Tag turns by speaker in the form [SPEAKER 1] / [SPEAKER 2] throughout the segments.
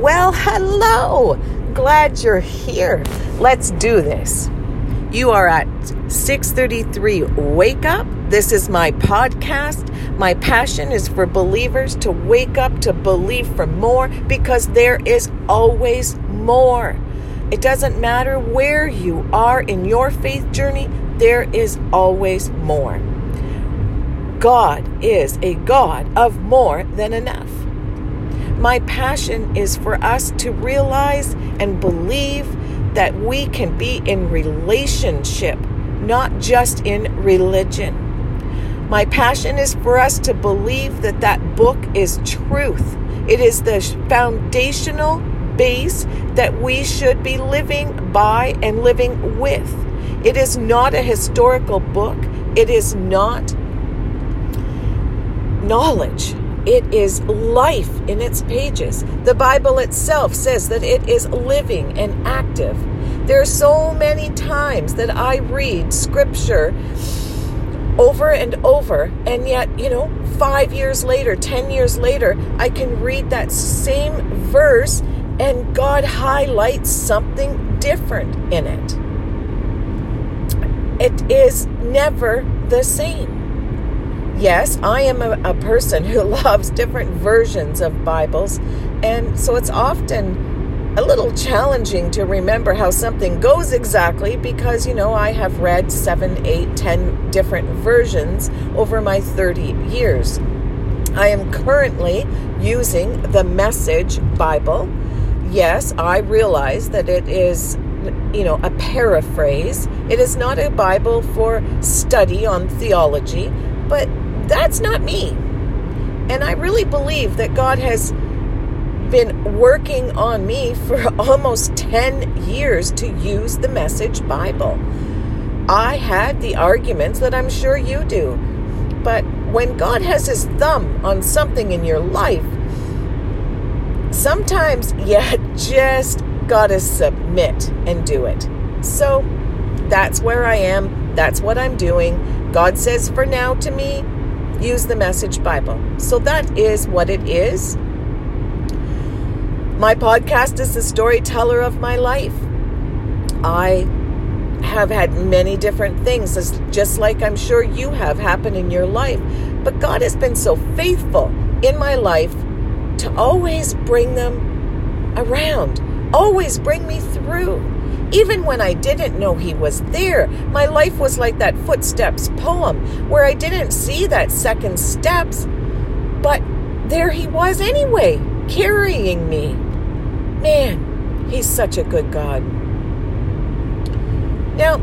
[SPEAKER 1] Well, hello. Glad you're here. Let's do this. You are at 633 Wake Up. This is my podcast. My passion is for believers to wake up to believe for more because there is always more. It doesn't matter where you are in your faith journey, there is always more. God is a God of more than enough. My passion is for us to realize and believe that we can be in relationship, not just in religion. My passion is for us to believe that that book is truth. It is the foundational base that we should be living by and living with. It is not a historical book. It is not knowledge. It is life in its pages. The Bible itself says that it is living and active. There are so many times that I read scripture over and over, and yet, you know, five years later, 10 years later, I can read that same verse and God highlights something different in it. It is never the same. Yes, I am a, a, person who loves different versions of Bibles, and so it's often a little challenging to remember how something goes exactly because, you know, I have read seven, eight, ten different versions over my 30 years. I am currently using the Message Bible. Yes, I realize that it is you know, a paraphrase. It is not a Bible for study on theology, but that's not me. And I really believe that God has been working on me for almost 10 years to use the Message Bible. I had the arguments that I'm sure you do. But when God has his thumb on something in your life, sometimes you just got to submit and do it. So that's where I am. That's what I'm doing. God says for now to me, use the Message Bible. So that is what it is. My podcast is the storyteller of my life. I have had many different things, just like I'm sure you have happen in your life. But God has been so faithful in my life to always bring them around, always bring me through. Even when I didn't know he was there, my life was like that footsteps poem where I didn't see that second steps, but there he was anyway, carrying me. Man, he's such a good God. Now,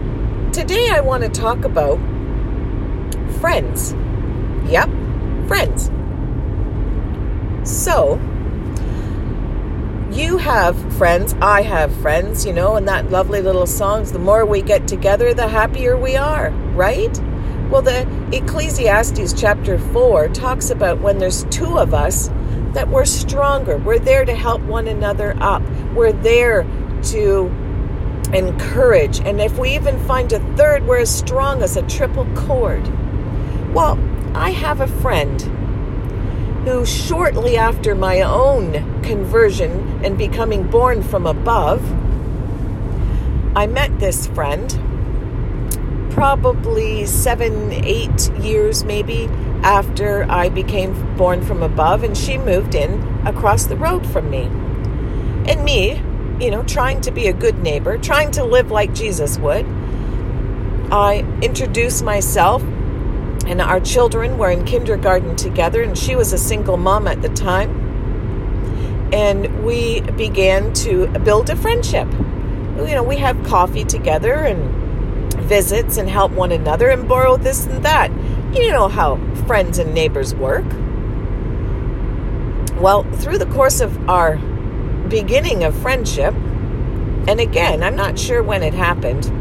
[SPEAKER 1] today I want to talk about friends. Yep, friends. So, you have friends, I have friends, you know, and that lovely little songs, the more we get together, the happier we are, right? Well, the Ecclesiastes chapter 4 talks about when there's two of us that we're stronger. We're there to help one another up. We're there to encourage. And if we even find a third, we're as strong as a triple cord. Well, I have a friend who, shortly after my own conversion and becoming born from above, I met this friend probably seven, eight years maybe after I became born from above, and she moved in across the road from me. And me, you know, trying to be a good neighbor, trying to live like Jesus would, I introduce myself and our children were in kindergarten together, and she was a single mom at the time. And we began to build a friendship. You know, we have coffee together and visits and help one another and borrow this and that. You know how friends and neighbors work. Well, through the course of our beginning of friendship, and again, I'm not sure when it happened,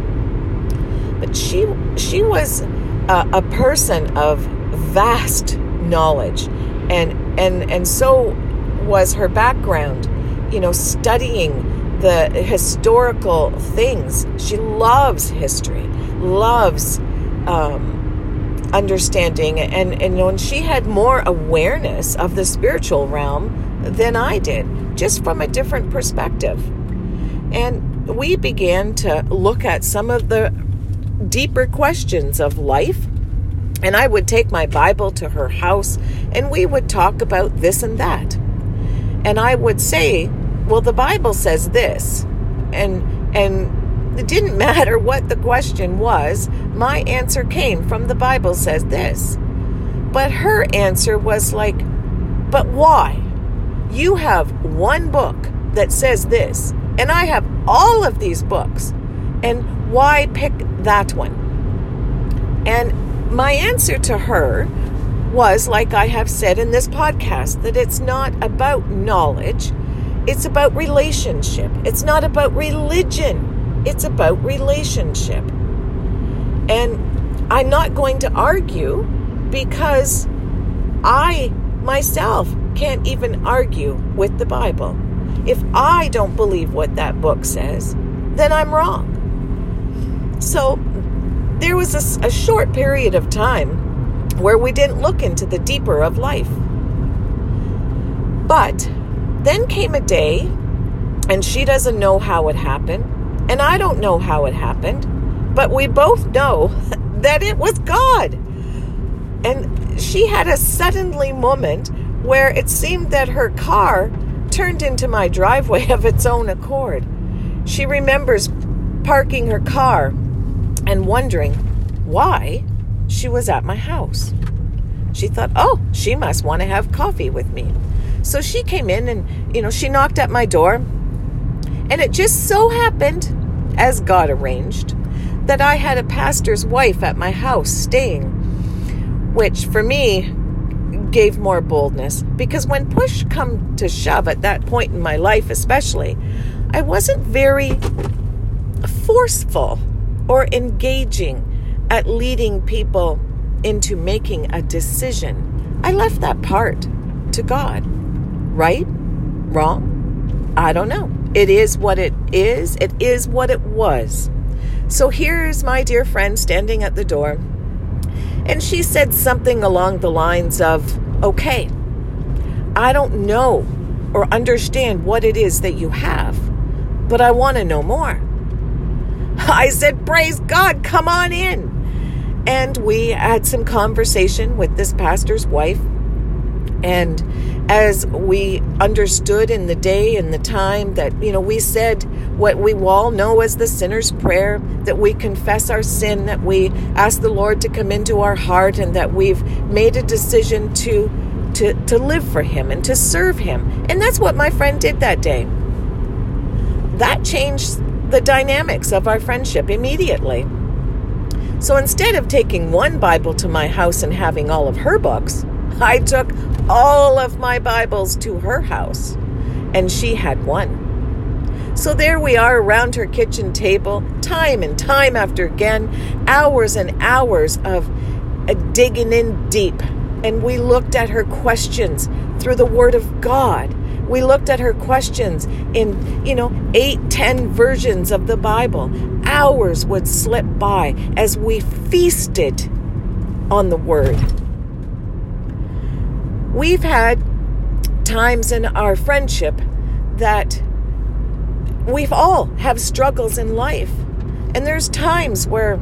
[SPEAKER 1] but she she was a, person of vast knowledge, and and and so was her background. You know, studying the historical things. She loves history, loves um, understanding, and and when she had more awareness of the spiritual realm than I did. just from a different perspective. And we began to look at some of the deeper questions of life. And I would take my Bible to her house and we would talk about this and that. And I would say, well, the Bible says this. And, and it didn't matter what the question was, my answer came from the Bible says this. But her answer was like, but why? You have one book that says this, and I have all of these books. And why pick that one? And my answer to her was, like I have said in this podcast, that it's not about knowledge, it's about relationship. It's not about religion, it's about relationship. And I'm not going to argue because I myself can't even argue with the Bible. If I don't believe what that book says, then I'm wrong. So there was a, a, short period of time where we didn't look into the deeper of life. But then came a day, and she doesn't know how it happened, and I don't know how it happened, but we both know that it was God. And she had a suddenly moment where it seemed that her car turned into my driveway of its own accord. She remembers parking her car and wondering why she was at my house. She thought, oh, she must want to have coffee with me. So she came in and, you know, she knocked at my door. And it just so happened, as God arranged, that I had a pastor's wife at my house staying, which for me gave more boldness because when push come to shove at that point in my life especially, I wasn't very forceful or engaging at leading people into making a decision. I left that part to God. Right? Wrong? I don't know. It is what it is. It is what it was. So here's my dear friend standing at the door, and she said something along the lines of, Okay, I don't know or understand what it is that you have, but I want to know more. I said, Praise God, come on in. And we had some conversation with this pastor's wife. And as we understood in the day and the time that, you know, we said what we all know as the sinner's prayer, that we confess our sin, that we ask the Lord to come into our heart, and that we've made a decision to, to, to live for Him and to serve Him. And that's what my friend did that day. That changed the dynamics of our friendship immediately. So instead of taking one Bible to my house and having all of her books, I took all of my Bibles to her house, and she had one. So there we are around her kitchen table, time and time after again, hours and hours of uh, digging in deep. And we looked at her questions through the Word of God we looked at her questions in, you know, eight, ten versions of the Bible. Hours would slip by as we feasted on the Word. We've had times in our friendship that we've all have struggles in life. And there's times where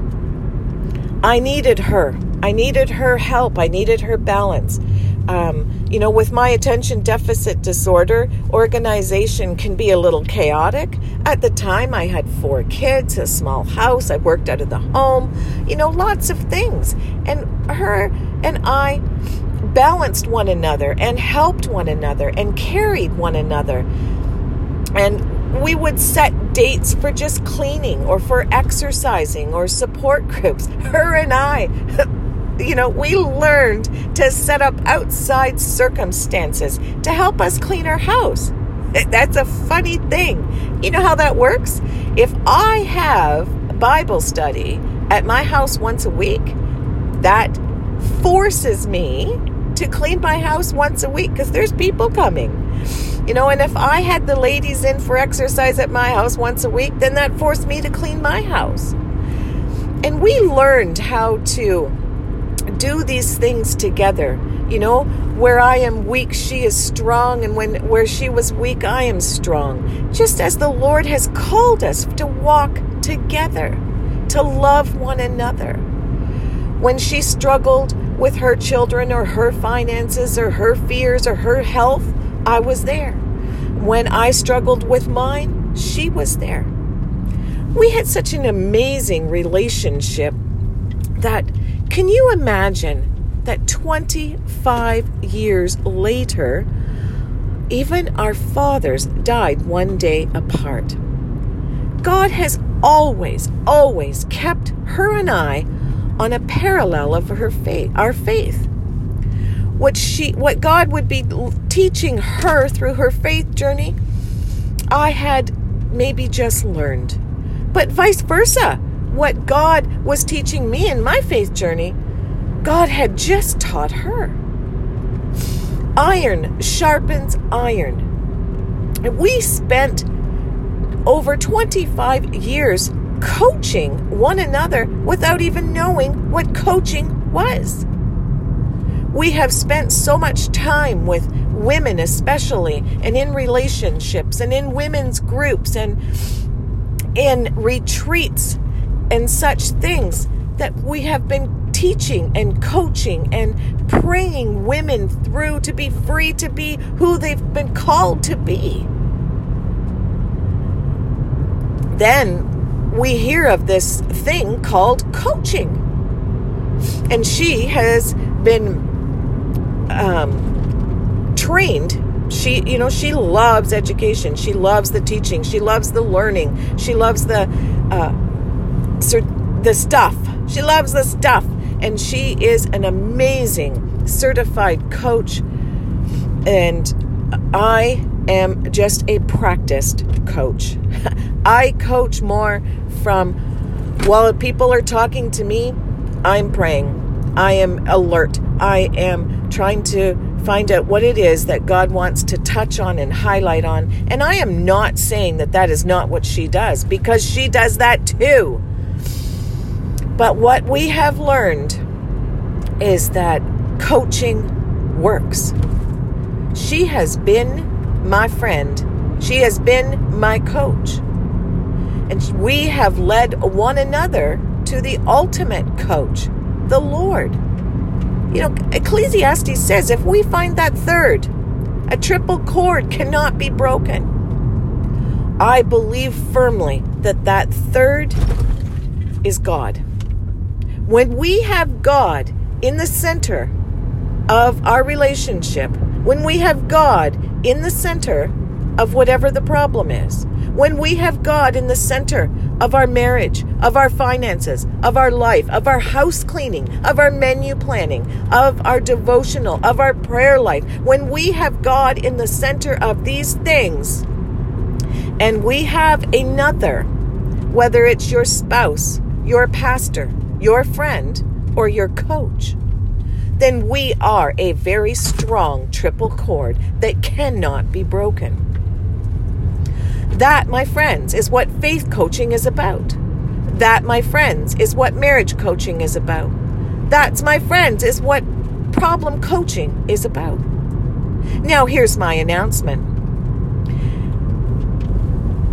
[SPEAKER 1] I needed her. I needed her help. I needed her balance. Um, you know, with my attention deficit disorder, organization can be a little chaotic. At the time, I had four kids, a small house, I worked out of the home, you know, lots of things. And her and I balanced one another and helped one another and carried one another. And we would set dates for just cleaning or for exercising or support groups. Her and I you know, we learned to set up outside circumstances to help us clean our house. That's a funny thing. You know how that works? If I have Bible study at my house once a week, that forces me to clean my house once a week because there's people coming. You know, and if I had the ladies in for exercise at my house once a week, then that forced me to clean my house. And we learned how to do these things together You know, where I am weak, she is strong, and when where she was weak, I am strong. Just as the Lord has called us to walk together, to love one another. When she struggled with her children or her finances or her fears or her health, I was there. When I struggled with mine, she was there. We had such an amazing relationship that can you imagine that 25 years later, even our fathers died one day apart? God has always, always kept her and I on a parallel of her faith, our faith. What she, what God would be teaching her through her faith journey, I had maybe just learned. But vice versa, what God was teaching me in my faith journey, God had just taught her. Iron sharpens iron. We spent over 25 years coaching one another without even knowing what coaching was. We have spent so much time with women, especially, and in relationships, and in women's groups, and in retreats, and such things that we have been teaching and coaching and praying women through to be free to be who they've been called to be. Then we hear of this thing called coaching. And she has been um, trained. She, you know, she loves education. She loves the teaching. She loves the learning. She loves the uh, the stuff. She loves the stuff, and she is an amazing certified coach. And I am just a practiced coach. I coach more from while people are talking to me, I'm praying. I am alert. I am trying to find out what it is that God wants to touch on and highlight on. And I am not saying that that is not what she does because she does that too. But what we have learned is that coaching works. She has been my friend, she has been my coach. And we have led one another to the ultimate coach, the Lord. You know, Ecclesiastes says if we find that third, a triple cord cannot be broken. I believe firmly that that third is God. When we have God in the center of our relationship, when we have God in the center of whatever the problem is, when we have God in the center of our marriage, of our finances, of our life, of our house cleaning, of our menu planning, of our devotional, of our prayer life, when we have God in the center of these things, and we have another, whether it's your spouse, your pastor, your friend, or your coach, then we are a very strong triple cord that cannot be broken. That, my friends, is what faith coaching is about. That, my friends, is what marriage coaching is about. That's, my friends, is what problem coaching is about. Now, here's my announcement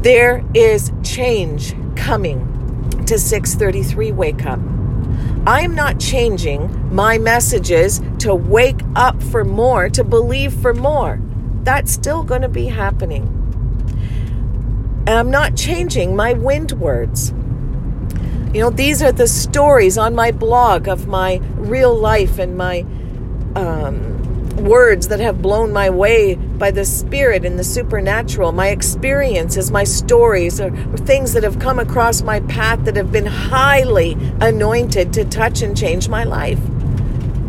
[SPEAKER 1] there is change coming to 633 Wake Up. I am not changing my messages to wake up for more, to believe for more. That's still going to be happening. And I'm not changing my wind words. You know, these are the stories on my blog of my real life and my um, words that have blown my way by the Spirit and the supernatural, my experiences, my stories, or, things that have come across my path that have been highly anointed to touch and change my life.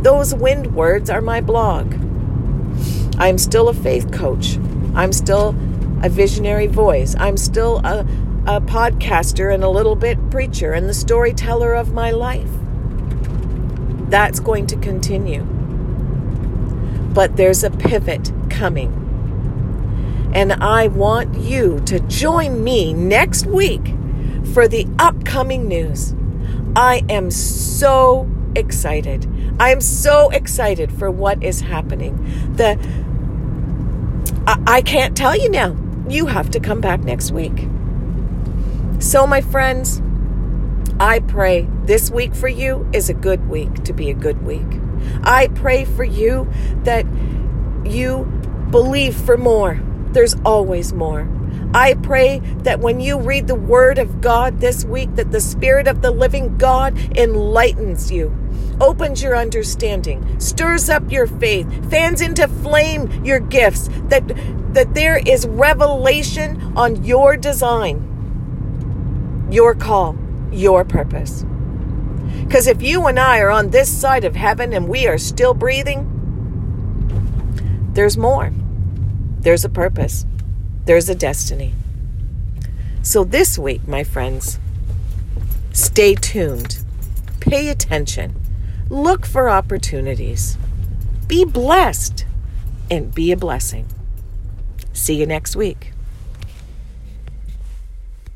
[SPEAKER 1] Those wind words are my blog. I'm still a faith coach. I'm still a visionary voice. I'm still a, a podcaster and a little bit preacher and the storyteller of my life. That's going to continue. But there's a pivot coming. And I want you to join me next week for the upcoming news. I am so excited. I am so excited for what is happening. The I, I can't tell you now. You have to come back next week. So, my friends, I pray this week for you is a good week to be a good week. I pray for you that you believe for more. There's always more. I pray that when you read the Word of God this week, that the Spirit of the living God enlightens you, opens your understanding, stirs up your faith, fans into flame your gifts, that, that there is revelation on your design, your call, your purpose. Because if you and I are on this side of heaven and we are still breathing, there's more. There's a purpose. There's a destiny. So this week, my friends, stay tuned. Pay attention. Look for opportunities. Be blessed and be a blessing. See you next week.